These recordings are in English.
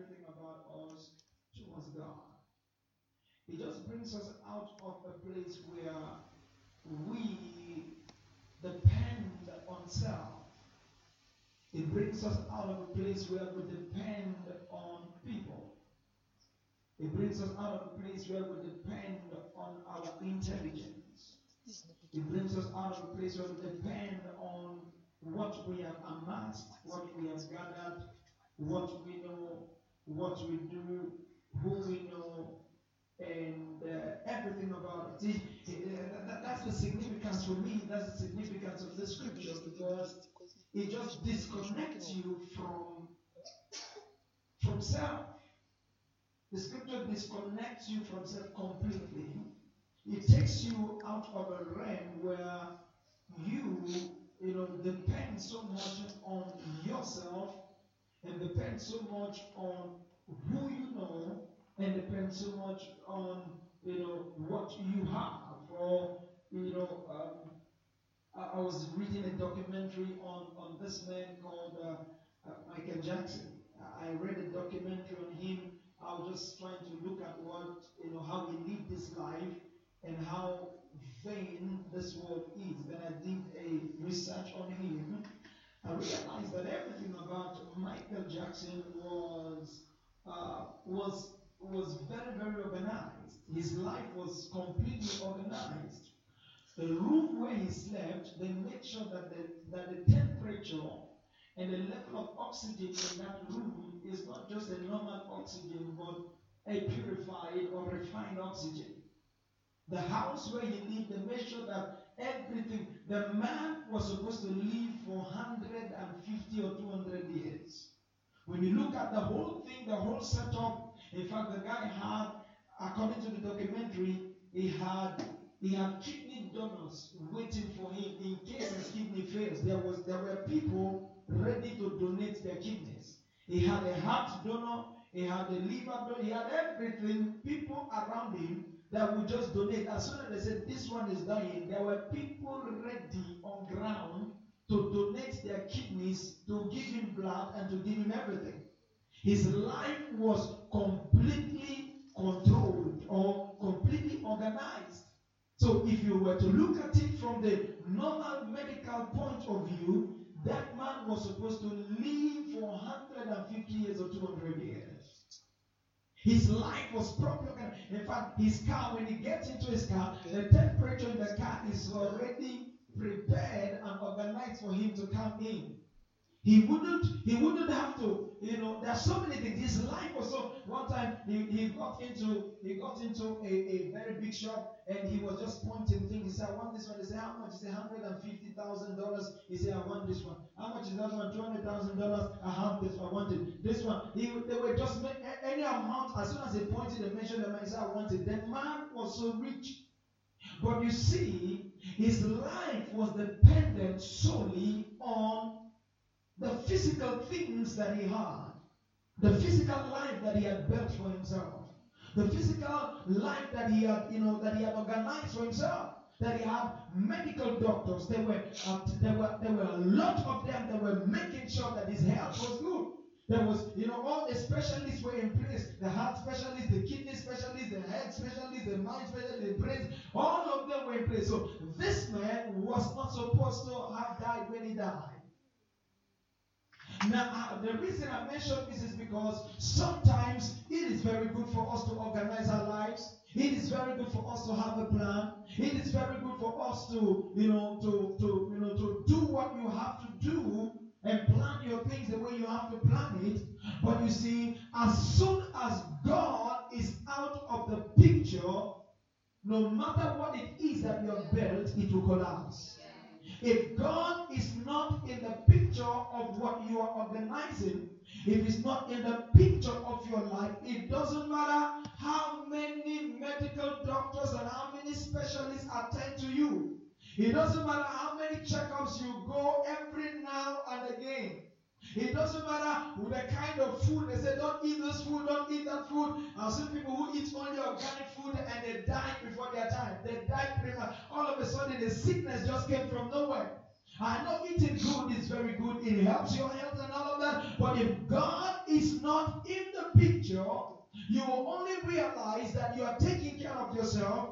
everything about us towards God. It just brings us out of a place where we depend on self. It brings us out of a place where we depend on people. It brings us out of a place where we depend on our intelligence. It brings us out of a place where we depend on what we have amassed, what we have gathered, what we know, what we do, who we know, and uh, everything about it. Uh, that's the significance for me. That's the significance of the scripture because it just disconnects you from from self. The scripture disconnects you from self completely. It takes you out of a realm where you, you know, depend so much on yourself and depend so much on who you know and depend so much on you know what you have. Or you know um, I, I, was reading a documentary on on this man called uh, uh, Michael Jackson. I read a documentary on him. I was just trying to look at what you know how he lived this life and how vain this world is. Then I did a research on him I realized that everything about Michael Jackson was uh, was was very very organized. His life was completely organized. The room where he slept, they made sure that the that the temperature and the level of oxygen in that room is not just a normal oxygen, but a purified or refined oxygen. The house where he lived, they made sure that everything. The man was supposed to live for 150 or 200 years. When you look at the whole thing, the whole setup, in fact, the guy had, according to the documentary, he had he had kidney donors waiting for him in case his kidney fails. There was there were people ready to donate their kidneys. He had a heart donor, he had a liver donor, he had everything. People around him that would just donate. As soon as they said this one is dying, there were people ready on ground to donate their kidneys, to give him blood, and to give him everything. His life was completely controlled or completely organized. So, if you were to look at it from the normal medical point of view, that man was supposed to live for 150 years or 200 years. His life was properly In fact, his car, when he gets into his car, the temperature in the car is already prepared and organized for him to come in. He wouldn't, he wouldn't have to, you know, there's so many things. His life was so one time he, he got into he got into a, a very big shop and he was just pointing things. He said, I want this one. He said, How much? He said, hundred and fifty thousand dollars. He said, I want this one. How much is that one? Two hundred thousand dollars. I have this one. I want it. This one. He they were just any amount as soon as he pointed and mentioned the man, he said, I want it. The man was so rich. But you see, his life was dependent solely on the physical things that he had, the physical life that he had built for himself, the physical life that he had, you know, that he had organized for himself. That he had medical doctors. There were, uh, there were, there were a lot of them that were making sure that his health was good. There was, you know, all the specialists were in place. The heart specialist, the kidney specialist, the head specialist, the mind specialist, the brain. All of them were in place. So this man was not supposed to have died when he died. Now, uh, the reason I mention this is because sometimes it is very good for us to organize our lives. It is very good for us to have a plan. It is very good for us to, you know, to, to, you know, to do what you have to do and plan your things the way you have to plan it. But you see, as soon as God is out of the picture, no matter what it is that you have built, it will collapse. If God is not in the picture of what you are organizing, if He's not in the picture of your life, it doesn't matter how many medical doctors and how many specialists attend to you. It doesn't matter how many checkups you go every now and again. It doesn't matter the kind of food. They say, don't eat this food, don't eat that food. I've seen people who eat only organic food and they die before their time. They die pretty. All of a sudden, the sickness just came from nowhere. I know eating good is very good. It helps your health and all of that. But if God is not in the picture, you will only realize that you are taking care of yourself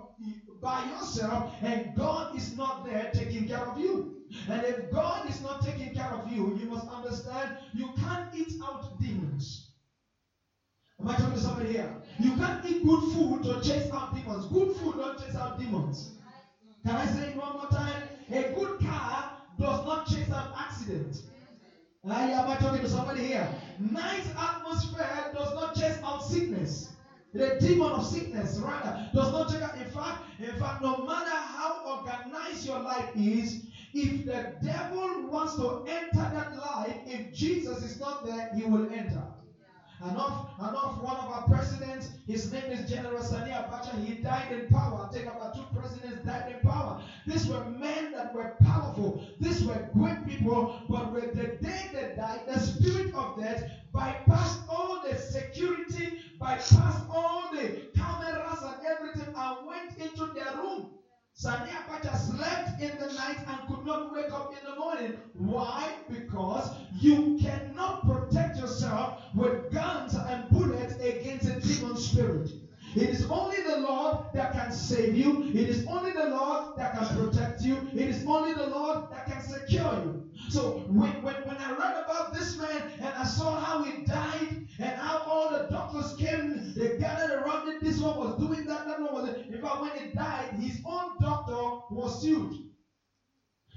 by yourself and God is not there taking care of you. And if God is not taking care of you, you must understand you can't eat out demons. Am I talking to somebody here? You can't eat good food to chase out demons. Good food don't chase out demons. Can I say it one more time? A good car does not chase out accidents. I am I talking to somebody here? Nice atmosphere does not chase out sickness. The demon of sickness, rather, does not chase out. In fact, in fact, no matter how organized your life is, if the devil wants to enter that life, if Jesus is not there, he will enter. And of, and of one of our presidents, his name is General Sani Abacha. He died in power. I think about two presidents died in power. These were men that were powerful. These were great people. Sani Abacha slept in the night and could not wake up in the morning. Why? Because you cannot protect yourself with guns and bullets against a demon spirit. It is only the Lord that can save you. It is only the Lord that can protect you. It is only the Lord that can secure you. So when, when, when I read about this man and I saw how he died and how all the doctors came, they gathered around it. This one was was sued.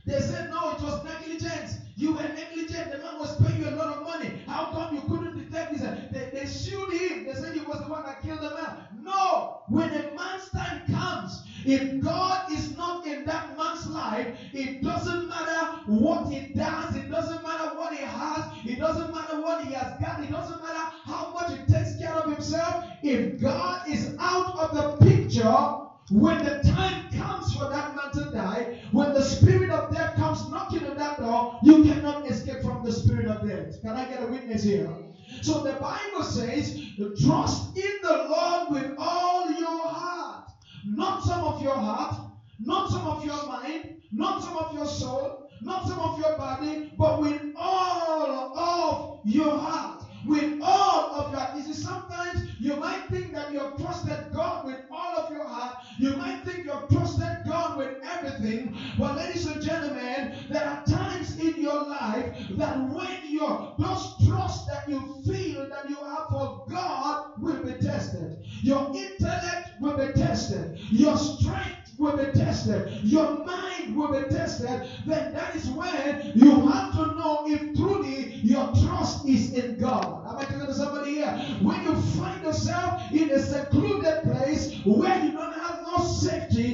They said, no, it was negligence. You were negligent. The man was paying you a lot of money. How come you couldn't detect this? They, they sued him. They said he was the one that killed the man. No. When a man's time comes, if God is not in that man's life, it doesn't matter what he does. It doesn't matter what he has. It doesn't matter what he has got. It doesn't matter how much he takes care of himself. If God is out of the picture, when the time for that man to die, when the spirit of death comes knocking on that door, you cannot escape from the spirit of death. Can I get a witness here? So the Bible says, trust in the Lord with all your heart. Not some of your heart, not some of your mind, not some of your soul, not some of your body, but with all of your heart with all of your you see sometimes you might think that you have trusted god with all of your heart you might think you have trusted you feel that you have for god will be tested your intellect will be tested your strength will be tested, your mind will be tested, then that is when you have to know if truly your trust is in God. Am I talking to somebody here? When you find yourself in a secluded place where you don't have no safety,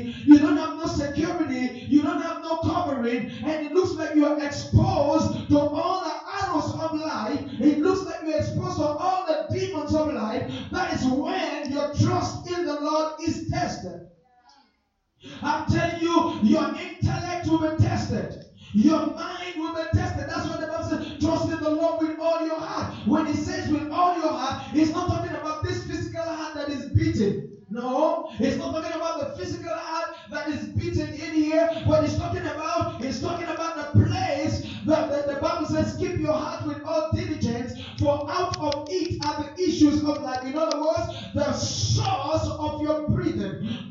I'm telling you, your intellect will be tested. Your mind will be tested. That's what the Bible says. Trust in the Lord with all your heart. When he says with all your heart, he's not talking about this physical heart that is beating. No, he's not talking about the physical heart that is beating in here. What he's talking about, he's talking about the place that the, Bible says, keep your heart with all diligence, for out of it are the issues of life. In other words, the source of your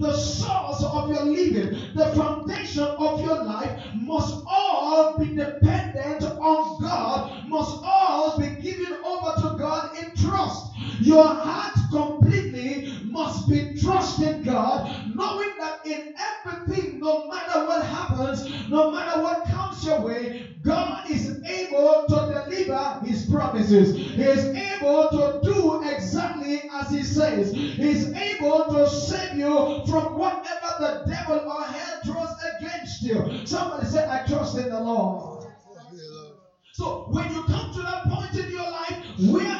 the source of your living, the foundation of your life must all be dependent on God, must all be given over to God in trust. Your heart completely must be trusting God, knowing that in everything, no matter what happens, no matter what comes your way, God is able to deliver his promises. He is able to do exactly as he says. He is able to save you from whatever the devil or hell throws against you. Somebody said, I trust in the Lord. So when you come to that point in your life where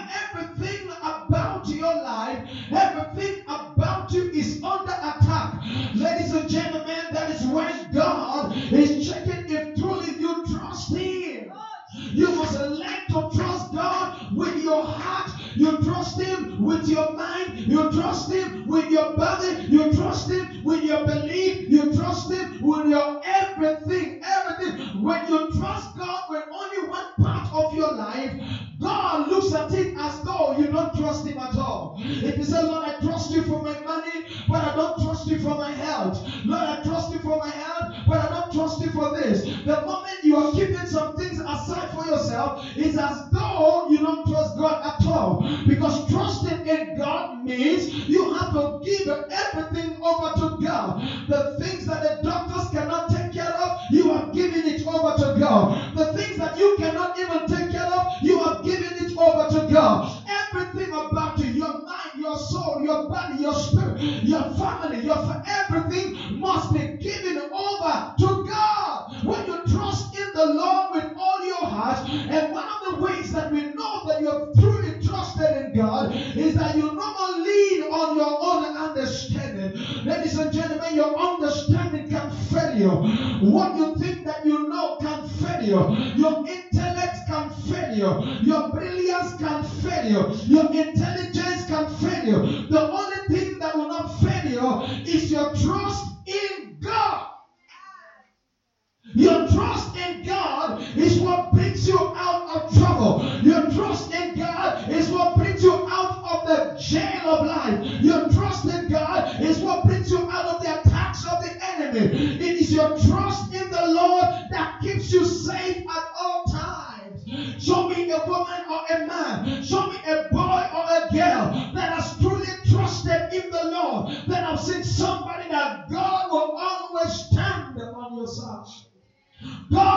you. Your intellect can fail you. Your brilliance can fail you. Your intelligence can fail you. The only thing that will not fail you is your trust in God. Your trust in God is what brings you out of trouble. Your trust in God is what brings you out of the jail of life. Your trust in God is what brings you out of the attacks of the enemy. Your trust in the Lord that keeps you safe at all times. Show me a woman or a man. Show me a boy or a girl that has truly trusted in the Lord. That I've seen somebody that God will always stand on your side. God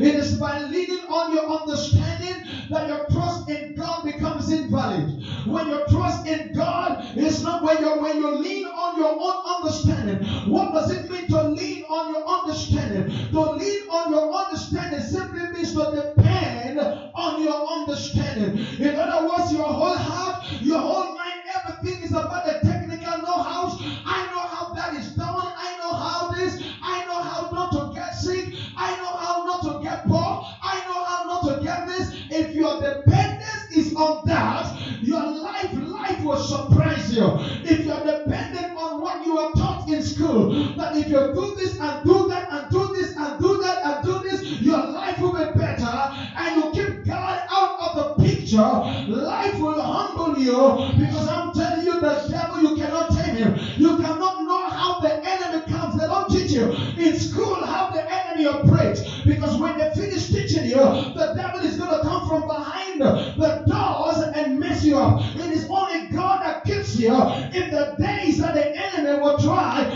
it is by leaning on your understanding that your trust in God becomes invalid. When your trust in God is not when you when you lean on your own understanding. What does it mean to lean on your understanding? To lean on your understanding simply means to depend on your understanding. In other words, your whole heart, your whole mind, you do this and do that and do this and do that and do this, your life will be better and you keep God out of the picture, life will humble you because I'm telling you, the devil, you cannot tame him. You cannot know how the enemy comes. They don't teach you in school how the enemy operates because when they finish teaching you, the devil is going to come from behind the doors and mess you up. It is only God that keeps you in the days that the enemy will try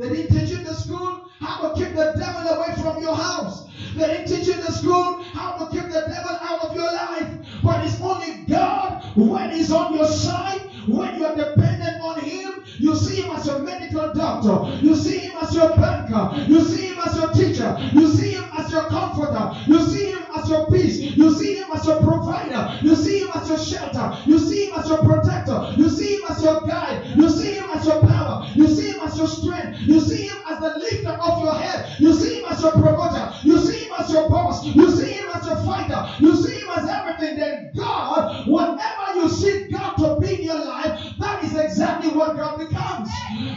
They didn't teach you in the school how to keep the devil away from your house. They didn't teach you in the school how to keep the devil out of your life. But it's only God when He's on your side, when you're dependent on Him. You see him as your medical doctor. You see him as your banker. You see him as your teacher. You see him as your comforter. You see him as your peace. You see him as your provider. You see him as your shelter. You see him as your protector. You see him as your guide. You see him as your power. You see him as your strength. You see him as the lifter of your head. You see him as your promoter. You see him as your boss. You see him as your fighter. You see him as everything. Then God, whatever you seek God to be in your life, what God becomes.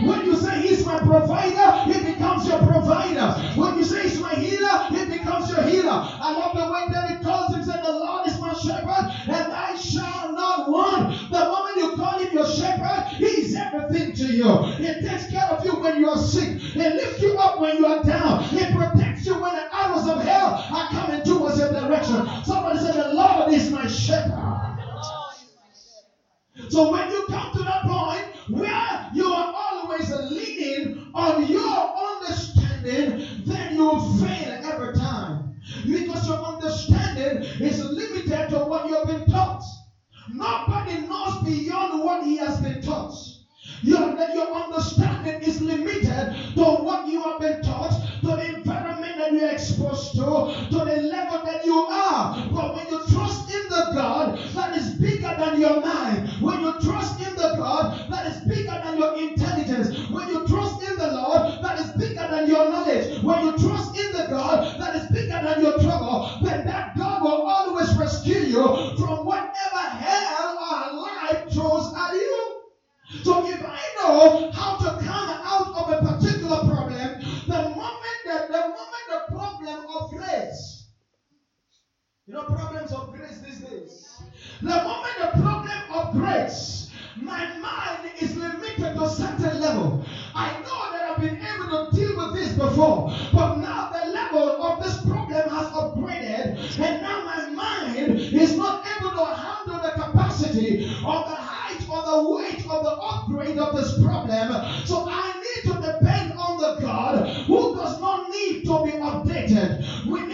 When you say He's my provider, He becomes your provider. When you say He's my healer, He becomes your healer. I love the way David calls Him, said, The Lord is my shepherd, and I shall not want. The moment you call Him your shepherd, He is everything to you. He takes care of you when you are sick, He lifts you up when you are down, He protects you when the arrows of hell are coming towards your direction. Somebody said, The Lord is my shepherd. So when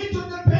into the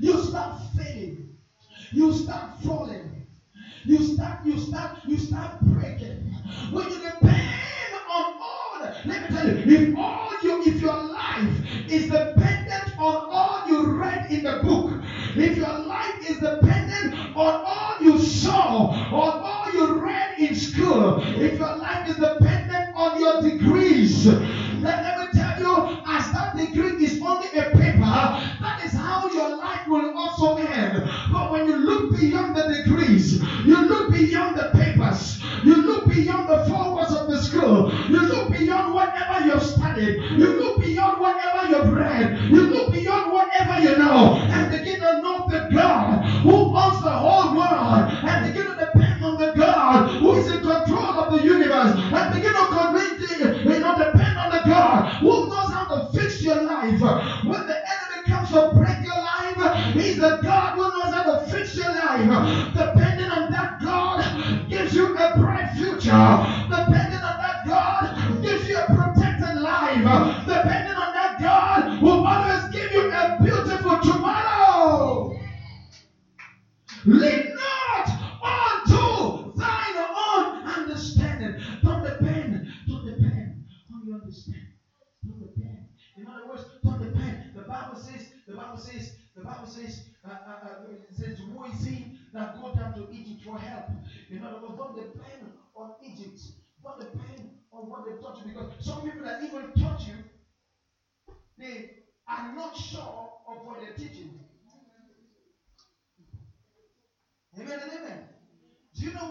You start failing. You start falling. You start, you start, you start breaking. When you depend on all, let me tell you, if all you, if your life is the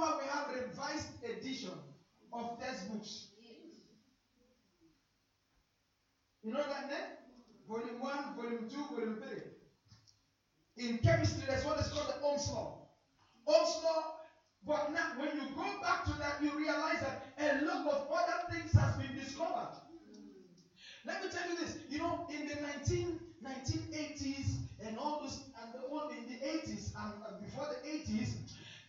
why we have revised edition of textbooks? You know that name? Volume 1, Volume 2, Volume 3. In chemistry, that's what is called the Ohm's Law. Ohm's Law, but now when you go back to that, you realize that a lot of other things has been discovered. Let me tell you this. You know, in the 19, 1980s and all those, and the one in the 80s and, and before the 80s,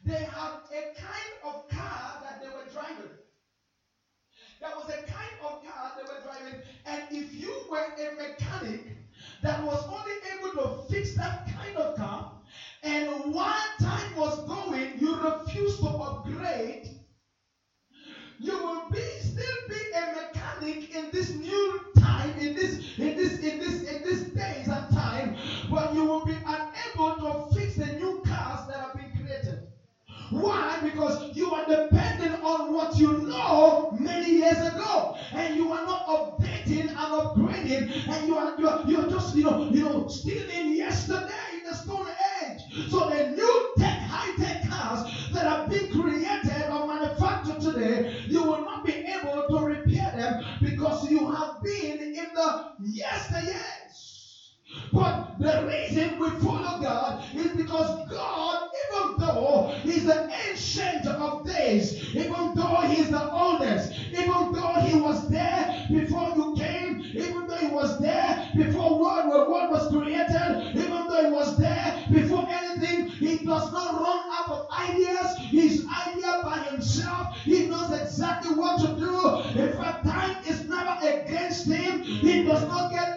they had a kind of car that they were driving. There was a kind of car they were driving, and if you were a mechanic that was only able to fix that kind of car, and one time was going, you refused to upgrade, you will be still be a mechanic in this new Why? Because you are dependent on what you know many years ago, and you are not updating and upgrading, and you are you are, you are just you know you know still in yesterday in the stone age. So the new tech, high tech cars that are being created or manufactured today, you will not be able to repair them because you have been in the yesteryears. But the reason we follow God is because God, even though He's the ancient of days, even though He's the oldest, even though He was there before you came, even though He was there before world, world was created, even though He was there before anything, He does not run out of ideas. His idea by Himself, He knows exactly what to do. In fact, time is never against Him. He does not get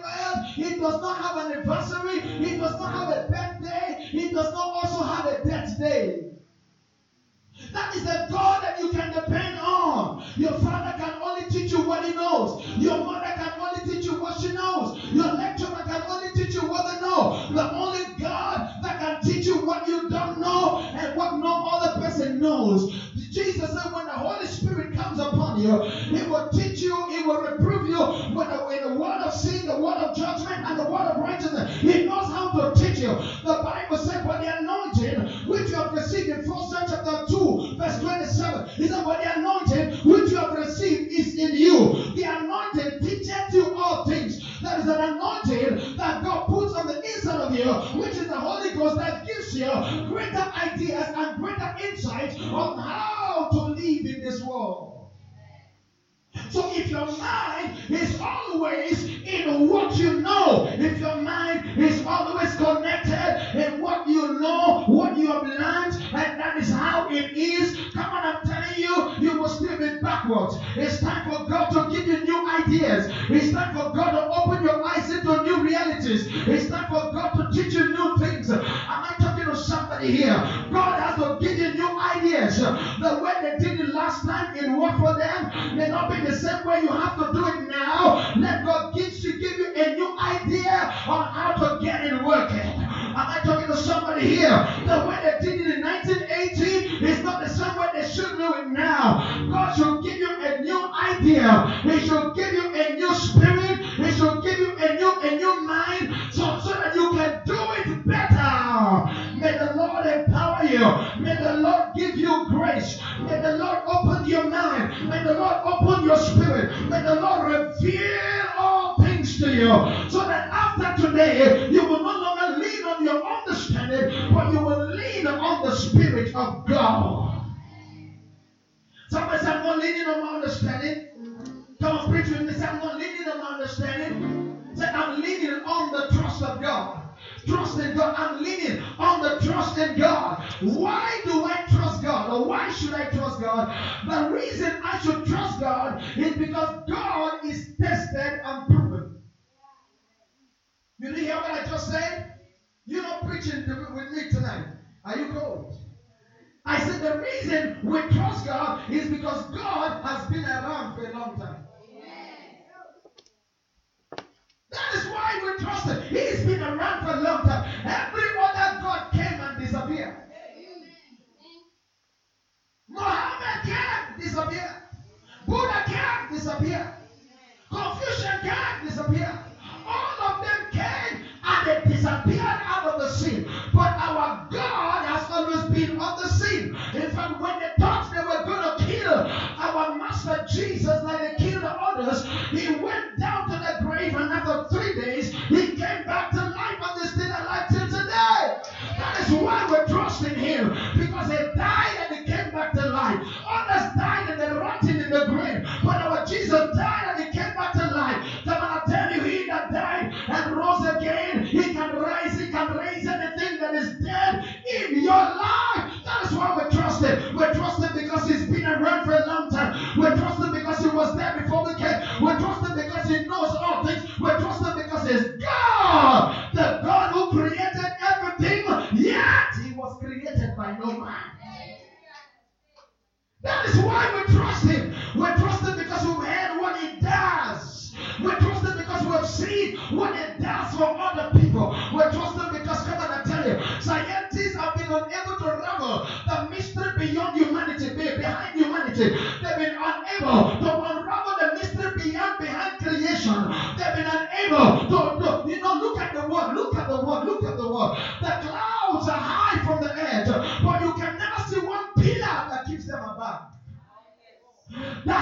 does not have an anniversary. He does not have a birthday. He does not also have a death day. That is the God that you can depend on. Your father can only teach you what he knows. Your mother can only teach you what she knows. Your lecturer can only teach you what they know. The only God that can teach you what you don't know and what no other person knows. Jesus said, when the Holy Spirit comes upon you, He will teach you, He will reprove you when the, in the word sin, the word of judgment, and the word of righteousness. He knows how to teach you. The Bible said, "For the anointing which you have received in 1 John chapter 2, verse 27, He said, "For the anointing which you have received is in you. The anointing teaches you all things. There is an anointing that God puts on the inside of you, which is the Holy Ghost that gives you greater ideas and greater insight on how to live in this world. So if your mind is always in what you know, if your mind is always connected in what you know, what you have learned, and that is how it is, come on, I'm telling you, you will still be backwards. It's time for God to give you new ideas. It's time for God to open your eyes into new realities. It's time for God to teach you new things. Am I to somebody here? God has to give you new ideas. The way they did it last time, it worked for them, may not be the same way you have to do it now. Let God give you, give you a new idea on how to get it working. Am I talking to somebody here? The way they did it in 1918 is not the same way they should do it now. God should give you a new idea. He should give you a new spirit. He should give you a new a new mind so, May the Lord give you grace. May the Lord open your mind. May the Lord open your spirit. May the Lord reveal all things to you so that after today you will no longer lean on your understanding, but you will lean on the Spirit of God. Somebody say, I'm not leaning on my understanding. Come on, preach with me. Say, I'm not leaning on my understanding. Say, I'm leaning on the trust of God. Trust in God. I'm leaning on the trust in God. Why do I trust God? Or why should I trust God? The reason I should trust God is because God is tested and proven. You didn't hear what I just said? You're not preaching with me tonight. Are you cold? I said the reason we trust God is because God has been around for a long time. That is why we trust him. He's been around for a long time. Every other God came and disappeared. Muhammad came, disappeared. Buddha came, disappeared. Confucian came, disappeared. All of them came and they disappeared out of the scene. We're trusting him was created by no man. That is why we trust him. We trust him because we've heard what he does. We trust him because we've seen what he does for other people. We trust him because, come on, I tell you, scientists have been unable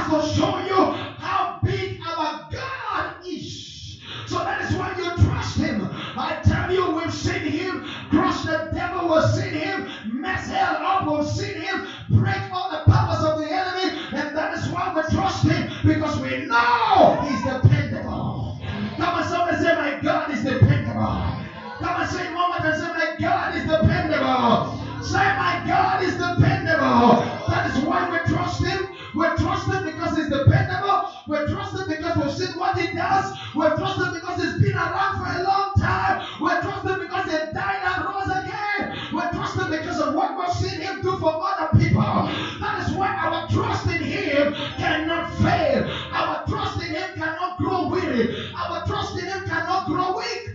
That's show you how big our God is. So that is why you trust Him. I tell you, we've seen Him crush the devil, we've seen Him mess hell up, we've seen Him break all the powers of the enemy, and that is why we trust Him because we know He's dependable. Come on, somebody say, My God is dependable. Come and say one more. Say, My God is dependable. Say, My God is dependable. That is why we trust Him. We trust Him He's dependable. We trust Him because we've seen what He does. We trust Him because He's been around for a long time. We trust Him because He died and rose again. We trust Him because of what we've seen Him do for other people. That is why our trust in Him cannot fail. Our trust in Him cannot grow weary. Our trust in Him cannot grow weak.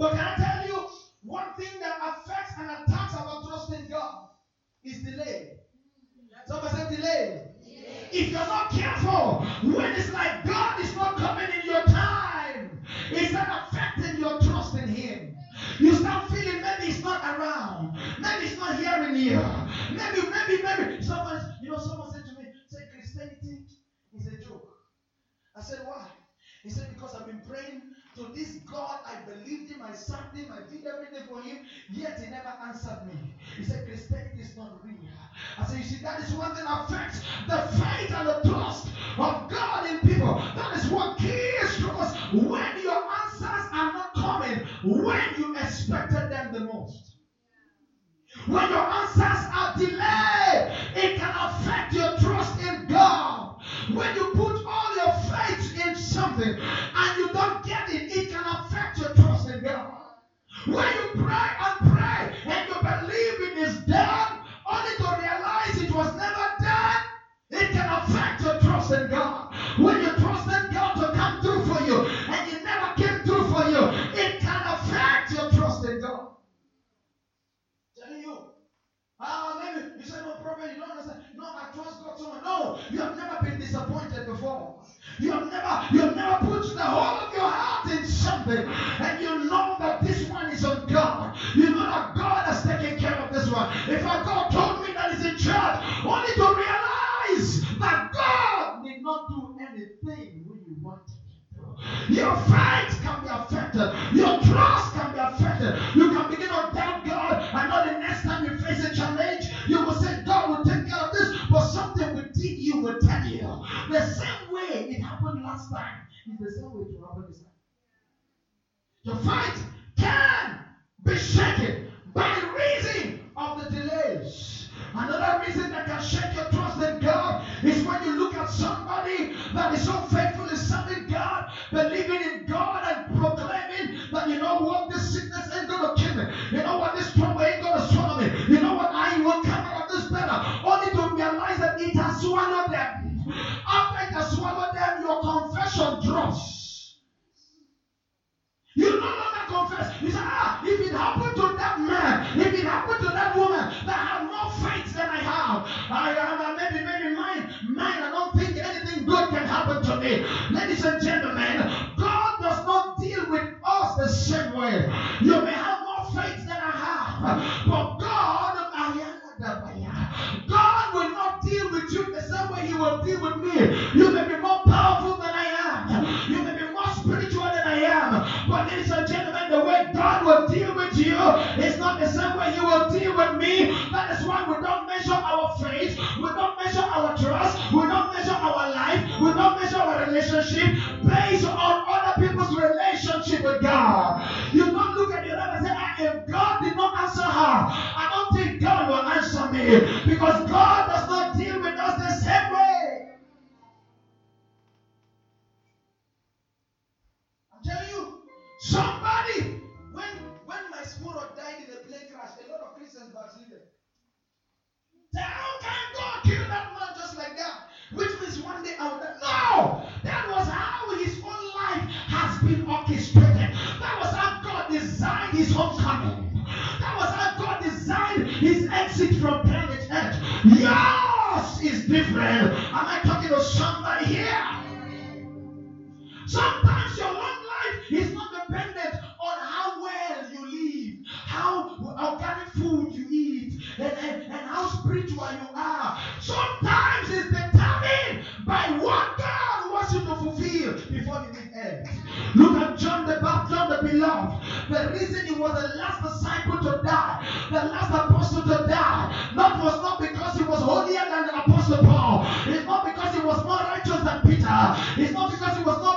But can I tell you one thing that affects and attacks our trust in God is delay. Somebody say delay. If you're not careful, when it's like God is not coming in your time, it's not affecting your trust in Him. You start feeling maybe He's not around, maybe He's not hearing you, maybe, maybe, maybe. Someone, you know, someone said to me, "Say Christianity is a joke." I said, "Why?" He said, "Because I've been praying to this God. I believed Him, I served Him, I did everything for Him, yet He never answered me." He said, "Christianity is not real." I said, "You see, that is one thing affects the faith and the trust of God in people. That is what kills trust when your answers are not coming when you expected them the most." When your answers When you pray and pray and you believe it is done, only to realize it was never done, it can affect your trust in God. When you trusted God to come through for you and it never came through for you, it can affect your trust in God. Telling you. Ah, maybe you say, no, prophet, you don't understand. No, I trust God so much. No, you have never been disappointed before. You have never, you have never put the whole of your heart in something, and you know of God. You know that God has taken care of this one. If our God told me that He's in charge, only to realize that God did not do anything when you wanted. Your faith can be affected. Your trust can be affected. You can begin to doubt God. I know the next time you face a challenge, you will say, God will take care of this, but something within you will tell you. The same way it happened last time is the same way it will happen this time. to fight can be shaken by reason of the delays. Another reason that can shake your trust in God is when you look at somebody that is so faithful in serving God, believing in God and proclaiming that you know what, this sickness ain't gonna kill me. You know what, this trouble ain't gonna swallow me. You know what, I will come out of this better. Only to realize that it has swallowed them. After it has swallowed them, your confession drops. You is not the same way He will deal with me. That is why we don't measure our faith, we don't measure our trust, we don't measure our life, we don't measure our relationship based on other people's relationship with God. You don't look at your life and say, if God did not answer her, I don't think God will answer me because God does not deal with us the same way. I'm telling you, somebody, when Myles Munroe died in a plane crash, a lot of Christians backslided. How can God kill that man just like that? Which means one day I would die. No! That was how his own life has been orchestrated. That was how God designed his homecoming. That was how God designed his exit from planet Earth. Yours is different. Am I talking to somebody here? Sometimes your own life is not dependent on how well you live, how organic food you eat, and, and, and how spiritual you are. Sometimes it's determined by what God wants you to fulfill before you leave earth. Look at John the Baptist, John the beloved. The reason he was the last disciple to die, the last apostle to die, not was not because he was holier than the apostle Paul. It's not because he was more righteous than Peter. It's not because he was more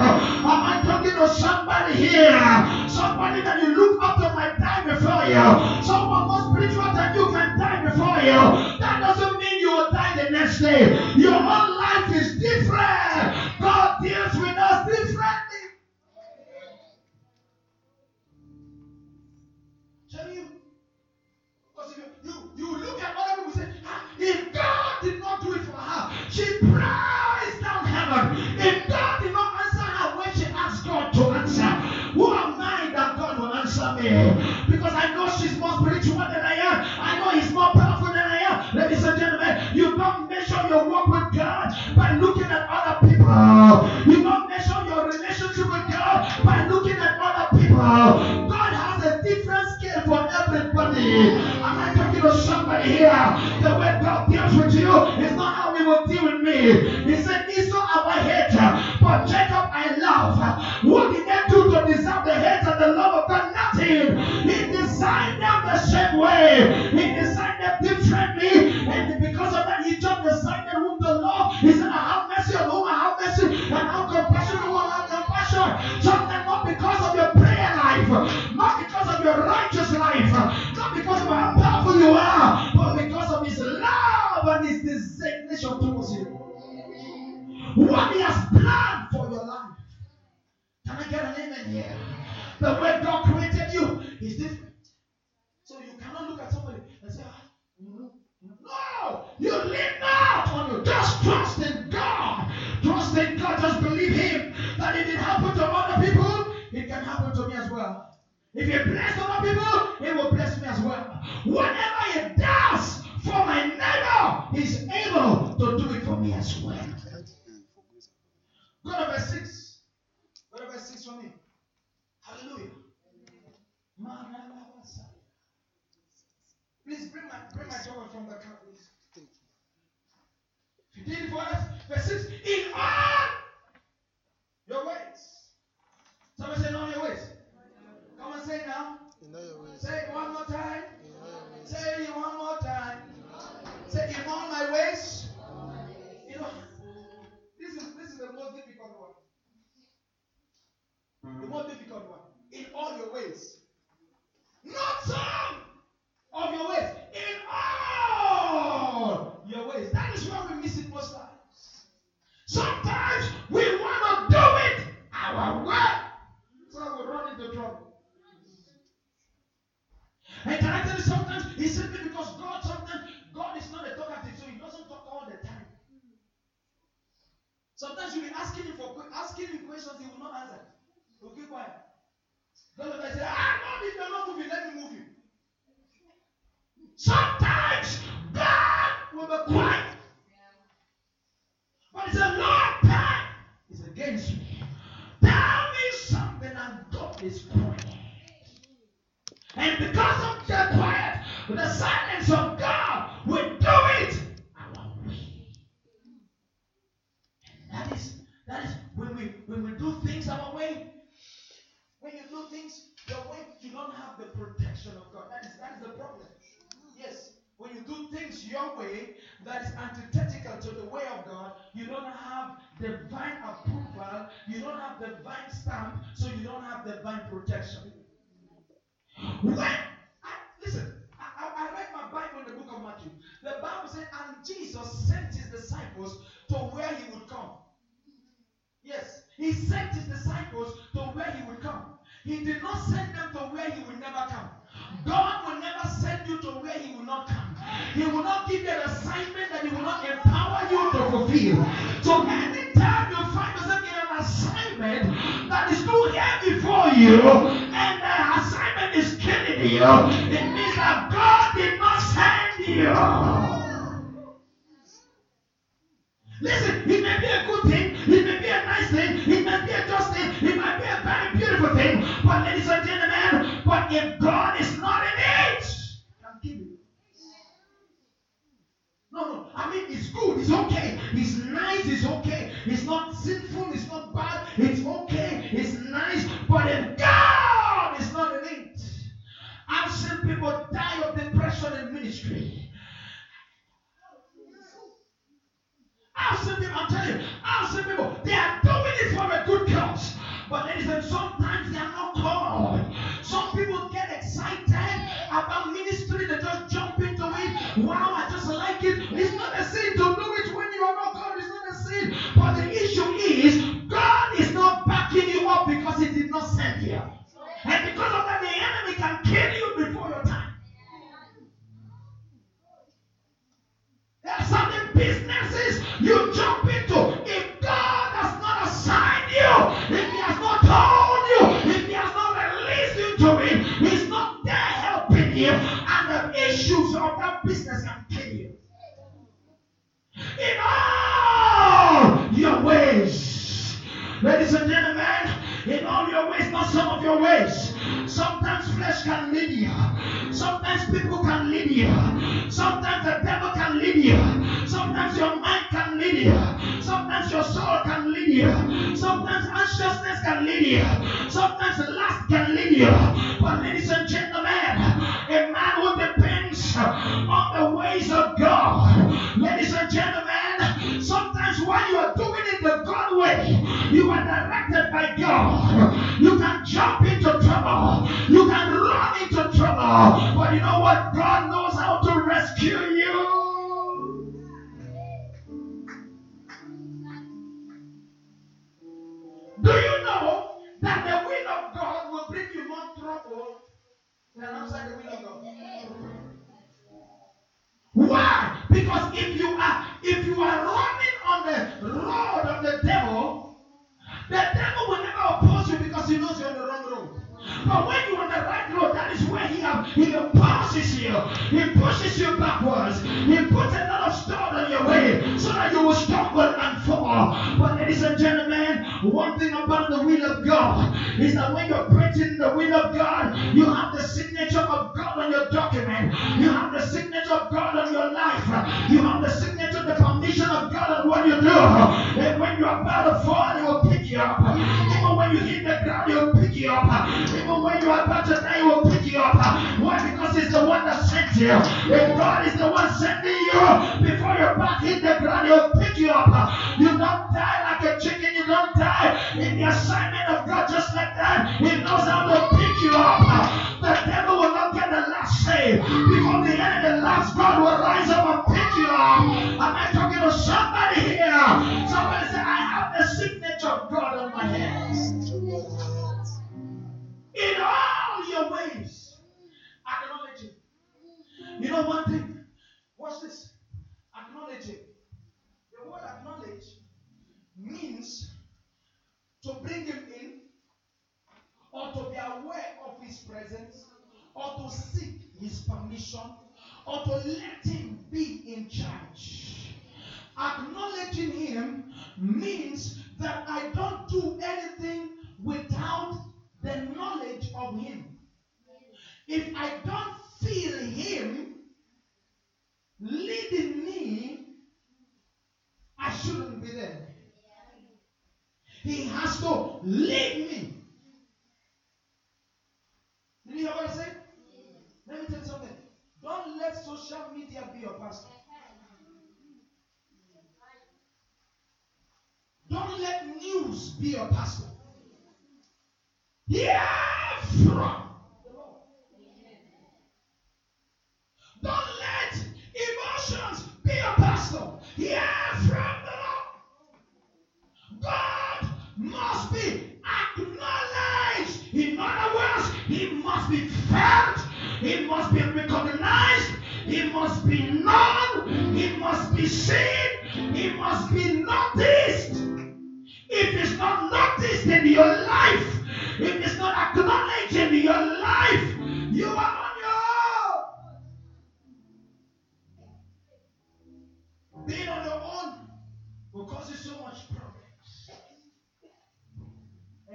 Am I talking to somebody here? Somebody that you look up to might die before you. Someone more spiritual than you can die before you. That doesn't mean you will die the next day. Your whole life is different. God deals with us differently. Tell you. Because if you, you, you look at other people say, ah, if God did not do it for her, she prays down heaven. If God to answer, who am I that God will answer me? Because I know she's more spiritual than I am. I know he's more powerful than I am. Ladies and gentlemen, you don't measure your walk with God by looking at other people. You don't measure your relationship with God by looking at other people. God has a different scale for everybody. Am I somebody here? The way God deals with you is not how He will deal with me. He said, Esau I hate, but Jacob I love. What did they do to deserve the hate and the love of God? Nothing. He designed them the same way. He designed them differently, and because of that, He just decided whom to love. He said, I have mercy on whom I have mercy, and have compassion on whom I have compassion. Sometimes not because of your prayer life, not because of your righteous life, how powerful you are, but because of His love and His designation towards you. What He has planned for your life. Can I get an amen here? The way God created you is different. So you cannot look at somebody and say, ah, no, you lean not on you. Just trust in God. Trust in God. Just believe Him. That if it happened to other people, it can happen to me as well. If He bless other people, He will bless me as well. Whatever He does for my neighbor, He's able to do it for me as well. Go to verse 6. Go to verse 6 for me. Hallelujah. Please bring my bring my towel from the car, please. You did it for us. Verse 6. In all your ways. Somebody say, in all your ways. Come and say it now. Say it one more time. Say it one more time. Say it in all my ways. You know, this is this is the most difficult one. The most difficult one. In all your ways. Not some of your ways. In all your ways. That is where we miss it most times. Sometimes we want And can I tell you sometimes it's simply because God sometimes God is not a talkative, so he doesn't talk all the time. Sometimes you'll be asking him for asking him questions, he will not answer. He'll keep quiet. Then I say, ah, no, if you're not moving, let me move you. Sometimes God will be quiet. But it's a long time. It's against me. Tell me something and God is quiet. And because of the quiet, the silence of God will do it our way. And that is that is when we when we do things our way, when you do things your way, you don't have the protection of God. That is that is the problem. Yes. When you do things your way, that is antithetical Listen, it may be a good thing, it may be a nice thing, it may be a just thing, it might be a very beautiful thing, but ladies and gentlemen, but if God is not in it, I'm kidding. No, no, I mean it's good, it's okay, it's nice, it's okay, it's not sinful, it's not bad, it's okay, it's nice, but if God is not in it, I've seen people die of depression in ministry. I've seen people, I'm telling you, I've seen people, they are doing it for a good cause. But ladies and sometimes they are not called. Some people get excited about ministry, lead you. Sometimes your mind can lead you. Sometimes your soul can lead you. Sometimes anxiousness can lead you. Sometimes lust can lead you. But ladies and gentlemen, a man who depends on the ways of God, ladies and gentlemen, sometimes while you are doing it the God way, you are directed by God. You can jump into trouble. You can run into trouble. But you know what? God knows how to rescue you. Do you know that the will of God will bring you more trouble than outside the will of God? Why? Because if you are if you are running on the road of the devil, the devil will never oppose you because he knows you're on the wrong. But when you're on the right road, that is where he, he pushes you. He pushes you backwards. He puts a lot of stone on your way so that you will stumble and fall. But ladies and gentlemen, one thing about the will of God is that when you're preaching the will of God, you have the signature of God on your document. You have the signature of God on your life. You have the signature, the permission of God on what you do. And when you're you. If God is the one sending you, before your back hit the ground, He'll pick you up. You don't die like a chicken. You don't die in the assignment of God just like that. He knows how to pick you up. The devil will not get the last say. Before the end, of the last God will rise up and pick you up. Am I talking to somebody here? Somebody say, I have the signature of God on my hands. In all your ways. You know one thing? Watch this. Acknowledging. The word acknowledge means to bring him in or to be aware of his presence or to seek his permission or to let him be in charge. Acknowledging him means that I don't do anything without the knowledge of him. If I don't feel him leading me, I shouldn't be there. He has to lead me. Did you hear what I said? Let me tell you something. Don't let social media be your pastor. Don't let news be your pastor. Hear from the Lord. Don't pastor. Hear from the Lord. God must be acknowledged. In other words, he must be felt, he must be recognized, he must be known, he must be seen, he must be noticed. If it's not noticed in your life, if it's not acknowledged in your life,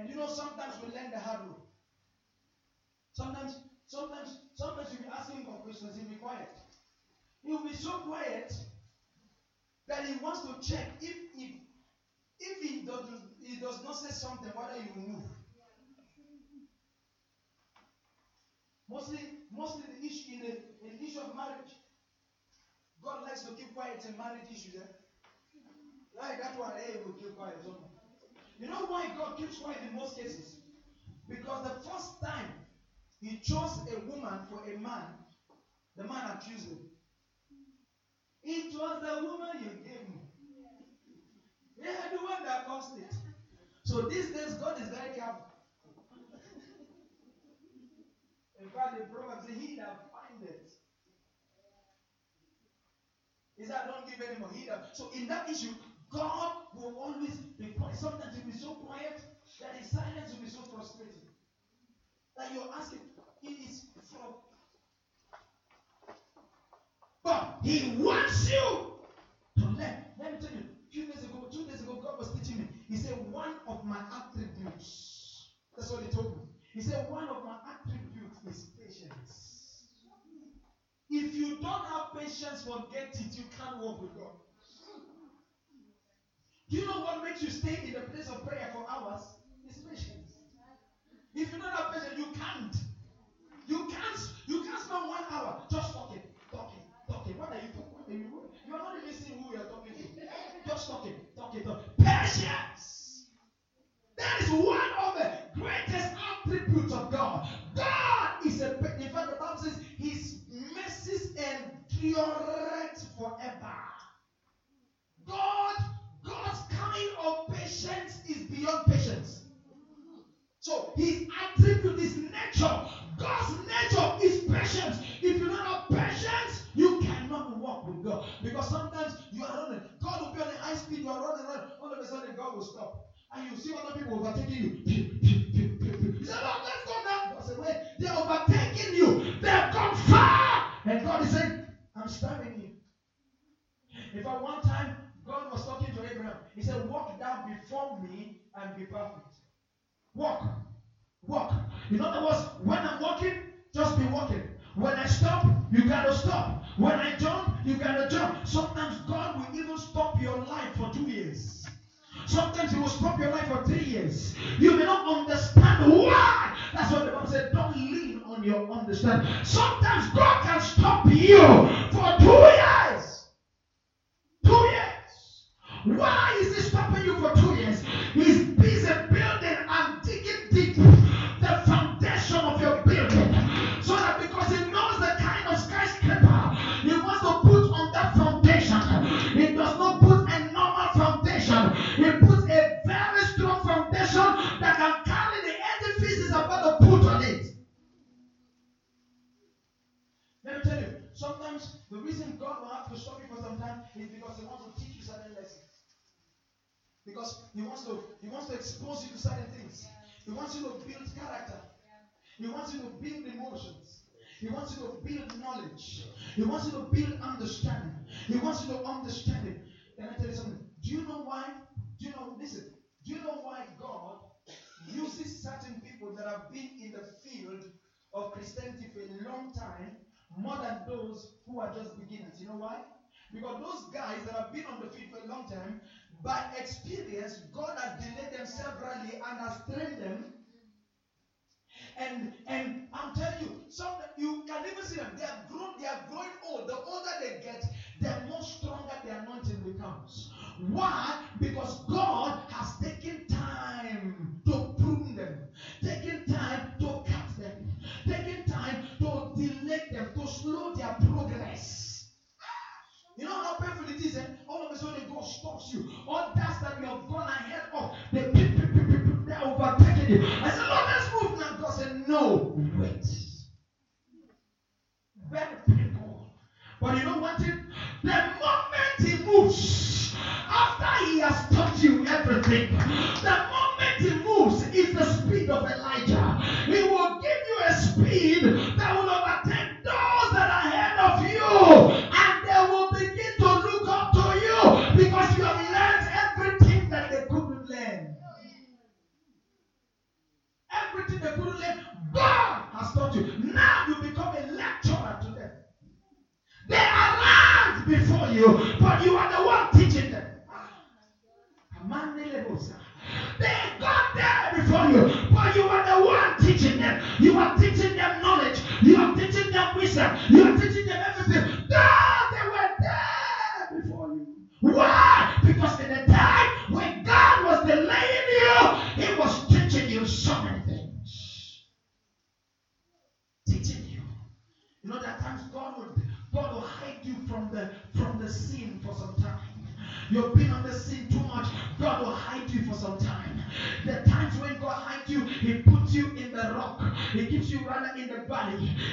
And you know, sometimes we learn the hard way. Sometimes, sometimes, sometimes you'll be asking for questions, he'll be quiet. He'll be so quiet that he wants to check if if if he does he does not say something, whether you move. Mostly, mostly the issue in the, in the issue of marriage. God likes to keep quiet in marriage issues. Eh? Like that one, hey, will keep quiet. You know why God keeps quiet in most cases? Because the first time he chose a woman for a man. The man accused him. It was the woman you gave me. Yeah, the one that caused it. So these days, God is very careful. In fact, the proverb says, He that findeth. He said, Don't give anymore. He that. So in that issue, God will always be quiet. Sometimes he'll be so quiet that his silence will be so frustrating. That you're asking, it is from. But he wants you to learn. Let me tell you, few days ago, two days ago, God was teaching me. He said, one of my attributes. That's what he told me. He said, one of my attributes is patience. If you don't have patience, forget it. You can't walk with God. Do you know what makes you stay in the place of prayer for hours? It's patience. If you don't Because He wants to He wants to expose you to certain things. He wants you to build character. He wants you to build emotions. He wants you to build knowledge. He wants you to build understanding. He wants you to understand it. Can I tell you something? Do you know why? Do you know? Listen. Do you know why God uses certain people that have been in the field of Christianity for a long time more than those who are just beginners? You know why? Because those guys that have been on the field for a long time, by experience, God has delayed them severally and has trained them and and I'm telling you, some you can even see them. They are grown, they are growing old. The older they get, the more stronger the anointing becomes. Why? Because God has taken stops you. All that you have gone ahead of, they, they overtaken you. I said, Lord, let's move now. God said, No, wait. Very painful. But you know what? It, the moment he moves, after he has taught you everything, the moment he moves is the speed of Elijah. He will give you a speed taught you. Now you become a lecturer to them. They around before you, but you are the one teaching them. They got there before you, but you are the one teaching them. You are teaching them knowledge. You are teaching them wisdom. You are teaching them everything.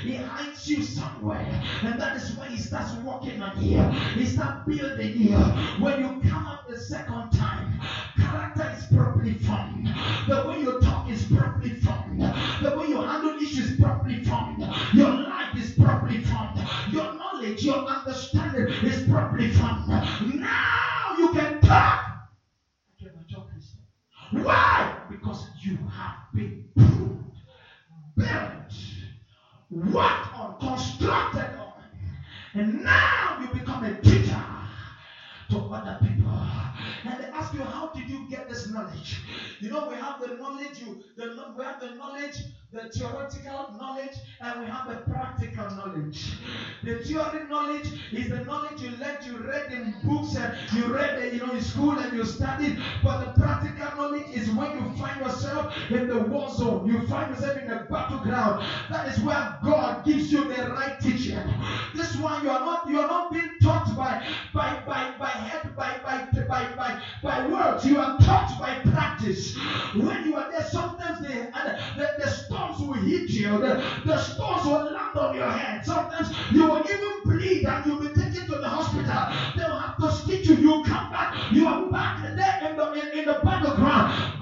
He hides you somewhere. And that is when He starts working on you. He starts building you. When you come up the second worked on, constructed on. And now you become a teacher to other people. And they ask you, how did you get this knowledge? You know, we have the knowledge, you the, we have the knowledge, the theoretical knowledge, and we have the practical knowledge. The theory knowledge is the knowledge you learned, you read in books and you read you know in school and you studied. But the practical knowledge is when you find yourself in the war zone, you find yourself in the battleground. That is where God gives you the right teaching. This one you are not you are not being taught by by by by head by by by by, by words. You are taught by practice. When you are there, sometimes the the, the storms will hit you. The, the storms will land on your head. Sometimes you will even bleed and you'll be taken to the hospital. They will have to stitch you. You come back. You are back there in the in, in the battleground.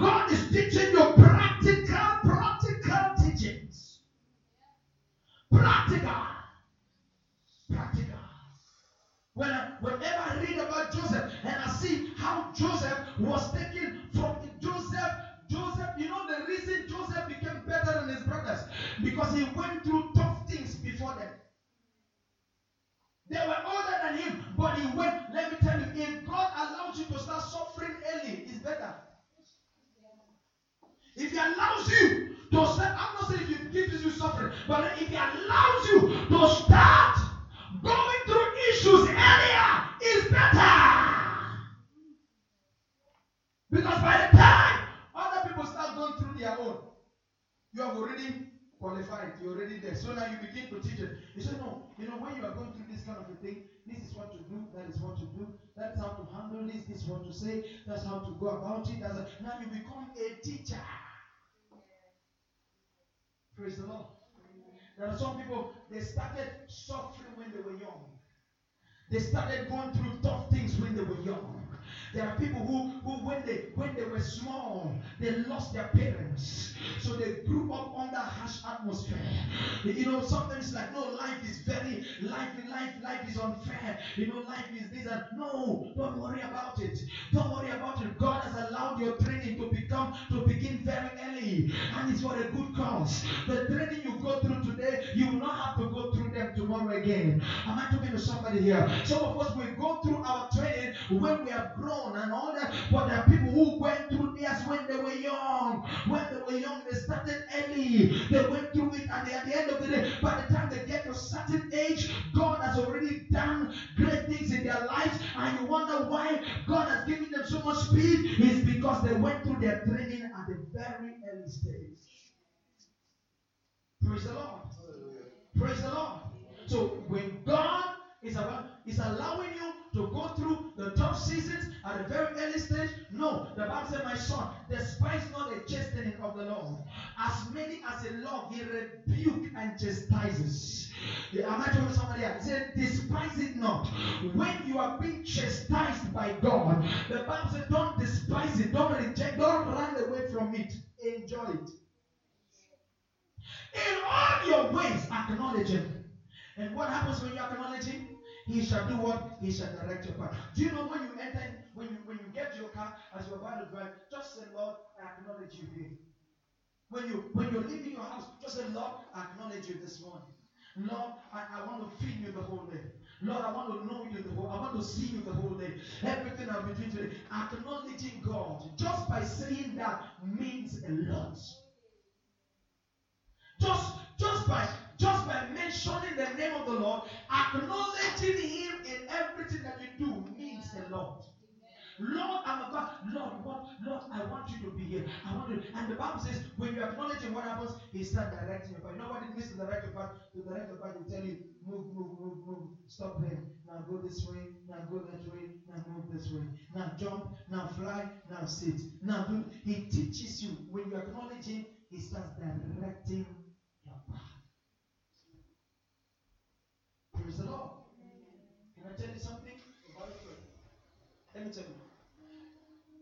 They started suffering when they were young. They started going through tough things when they were young. There are people who, who when they when they were small, they lost their parents. So they grew up under harsh atmosphere. You know, sometimes like no, life is very life, life, life is unfair. You know, life is this and no, don't worry about it. Don't worry about it. God has allowed your training to become to begin very early, and it's for a good cause. The training you go through today, you will not have to go through tomorrow again. Am I talking to somebody here? Some of us we go through our training when we have grown and all that, but there are people who went through this when they were young. When they were young, they started early. They went through it, and they, at the end of the day, by the time they get to a certain age, God has already done great things in their lives, and you wonder why God has given them so much speed. It's because they went through their training at a very early stage. Praise the Lord. Praise the Lord. So when God is is allowing you to go through the tough seasons at a very early stage? No. The Bible said, My son, despise not the chastening of the Lord. As many as a love, he rebuke and chastises. Am I talking to somebody else? He said, Despise it not. When you are being chastised by God, the Bible said, Don't despise it, don't reject, don't run away from it. Enjoy it. In all your ways, acknowledge Him. And what happens when you acknowledge Him? He shall do what? He shall direct your path. Do you know when you enter, when you when you get your car as you're about to drive, just say, Lord, I acknowledge you here. When you when you're leaving your house, just say, Lord, I acknowledge you this morning. Lord, I, I want to feel you the whole day. Lord, I want to know you the whole I want to see you the whole day. Everything I've been doing today. Acknowledging God just by saying that means a lot. Just just by just by mentioning the name of the Lord, acknowledging Him in everything that you do means a lot. Lord, I'm about, Lord, what, Lord, I want you to be here. I want to, and the Bible says, when you acknowledge Him, what happens? He starts directing your path. You know what it means to direct your path? To direct your path, He tell you, move, move, move, move. Stop here. Now go this way. Now go that way. Now move this way. Now jump. Now fly. Now sit. Now do. He teaches you. When you acknowledge Him, He starts directing your path. Praise the Lord. Can I tell you something about prayer? Let me tell you.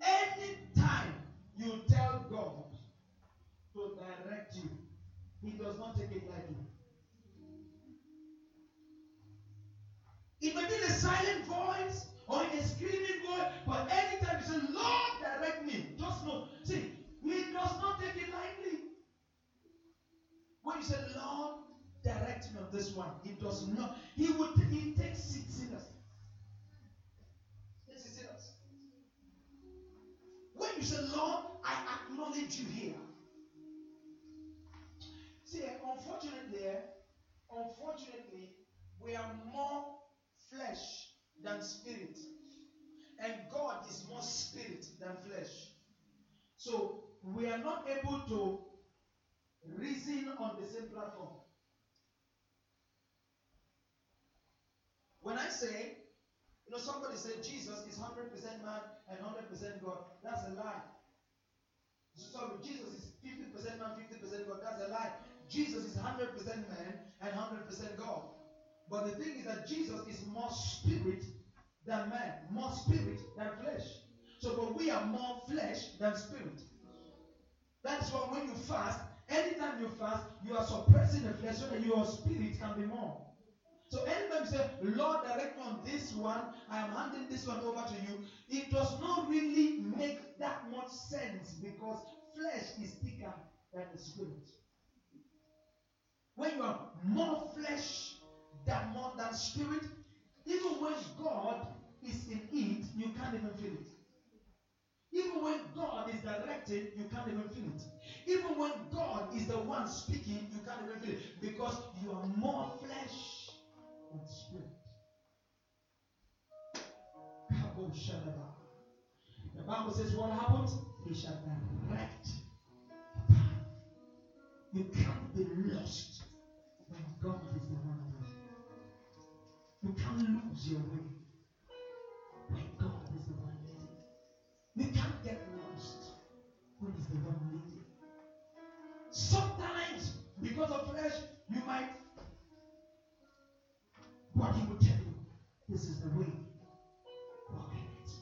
Anytime you tell God to direct you, He does not take it lightly. Does not. He would. He takes it serious. Takes it serious. When you say, Lord, I acknowledge you here. See, unfortunately, unfortunately, we are more flesh than spirit, and God is more spirit than flesh. So we are not able to reason on the same platform. When I say, you know, somebody said Jesus is 100% man and 100% God, that's a lie. Sorry, Jesus is 50% man, 50% God, that's a lie. Jesus is 100% man and 100% God. But the thing is that Jesus is more spirit than man, more spirit than flesh. So, but we are more flesh than spirit. That's why when you fast, anytime you fast, you are suppressing the flesh so that your spirit can be more. So anytime you say, Lord, direct on this one, I am handing this one over to you, it does not really make that much sense because flesh is thicker than the spirit. When you are more flesh than more than spirit, even when God is in it, you can't even feel it. Even when God is directing, you can't even feel it. Even when God is the one speaking, you can't even feel it because you are more flesh and. The Bible says, What happens? He shall direct the path. You can't be lost when God is the one leading. You can't lose your way when God is the one leading. You can't get lost when He's the one leading. Sometimes, because of flesh, you might but he will tell you, this is the way. Walk in it.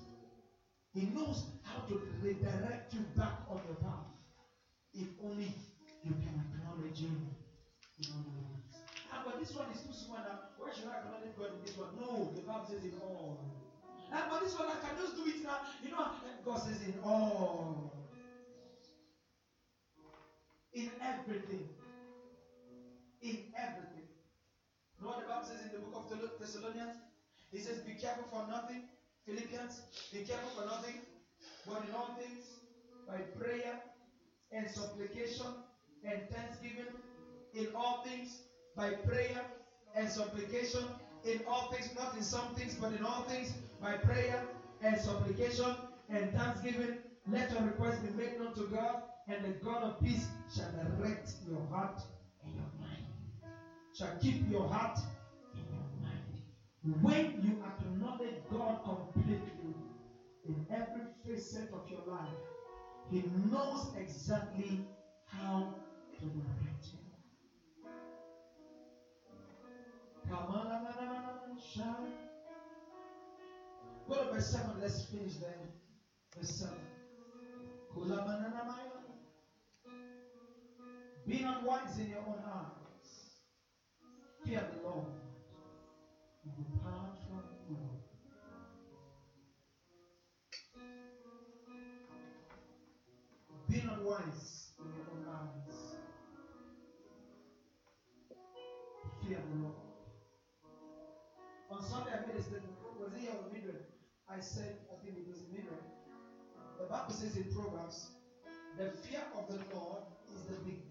He knows how to redirect you back on your path. If only you can acknowledge Him in all the ways. Ah, but this one is too small now. Why should I acknowledge God in this one? No, the Bible says in all. Ah, but this one I can just do it now. You know, God says in all. In everything. In everything. Know what the Bible says in the book of Thessalonians? He says, Be careful for nothing. Philippians, be careful for nothing, but in all things, by prayer and supplication and thanksgiving, in all things, by prayer and supplication, in all things, not in some things, but in all things, by prayer and supplication and thanksgiving, let your requests be made known to God, and the God of peace shall direct your heart and your. Shall keep your heart and your mind. When you acknowledge God completely in every facet of your life, He knows exactly how to direct you. Come on, shine. Go to verse 7, let's finish there. Verse 7. Be not wise in your own eyes. Fear the Lord and depart from evil. Be not wise in your own eyes. Fear the Lord. On Sunday, I made a statement. Was it here with Midway? I said, I think it was Midway. The Bible says in Proverbs, the fear of the Lord is the beginning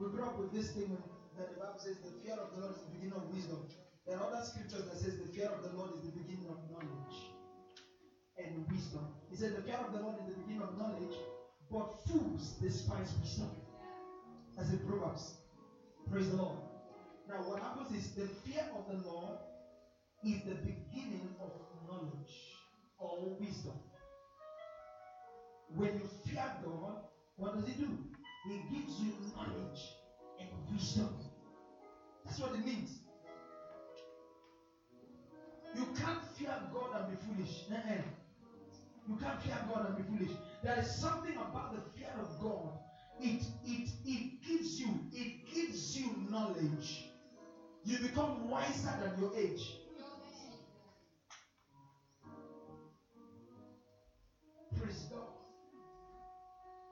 we grew up with this thing that the Bible says the fear of the Lord is the beginning of wisdom. There are other scriptures that says the fear of the Lord is the beginning of knowledge and wisdom. He said the fear of the Lord is the beginning of knowledge, but fools despise wisdom. As in Proverbs. Praise the Lord. Now, what happens is the fear of the Lord is the beginning of knowledge or wisdom. When you fear God, what does He do? He gives you knowledge and wisdom. That's what it means. You can't fear God and be foolish. Uh-uh. You can't fear God and be foolish. There is something about the fear of God. It it it gives you it gives you knowledge. You become wiser than your age. Praise God.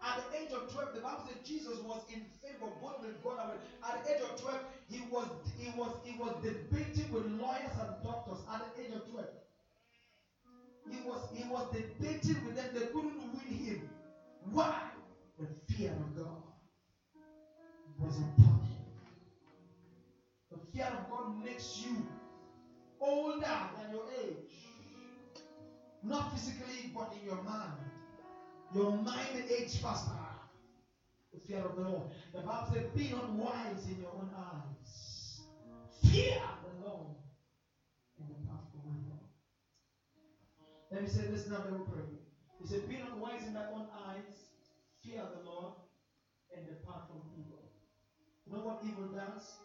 At the age of 12, the Bible says Jesus was in favor both with God and with. At the age of 12, he was he was he was debating with lawyers and doctors at the age of 12. He was he was debating with them, they couldn't win him. Why? The fear of God was him. The fear of God makes you older than your age. Not physically, but in your mind. Your mind ages faster. The fear of the Lord. The Bible says, Be not wise in your own eyes. Fear the Lord and depart from evil. Let me say this now, then we pray. He said, Be not wise in thy own eyes. Fear the Lord and depart from evil. You know what evil does?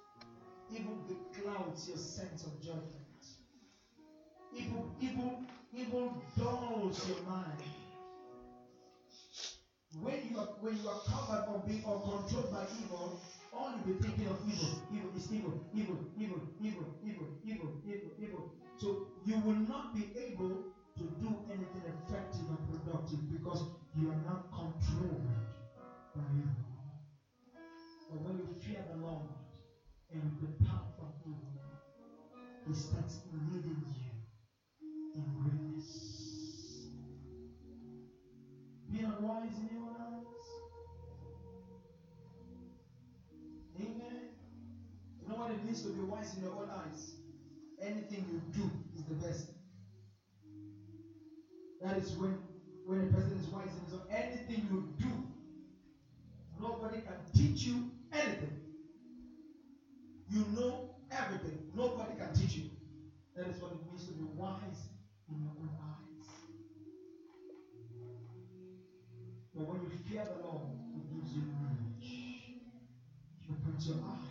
Evil clouds your sense of judgment. Evil, evil, evil dulls your mind. When you are when you are covered or being or controlled by evil, all you be thinking of evil. Evil is evil, evil, evil, evil, evil, evil, evil, evil. So you will not be able to do anything effective and productive because you are not controlled by evil. But when you fear the Lord and depart from evil, He starts leading you in greatness. Be not wise in your it means to be wise in your own eyes? Anything you do is the best. That is when when a person is wise in his own anything you do, nobody can teach you anything. You know everything. Nobody can teach you. That is what it means to be wise in your own eyes. But when you fear the Lord, He gives you knowledge You put your eyes.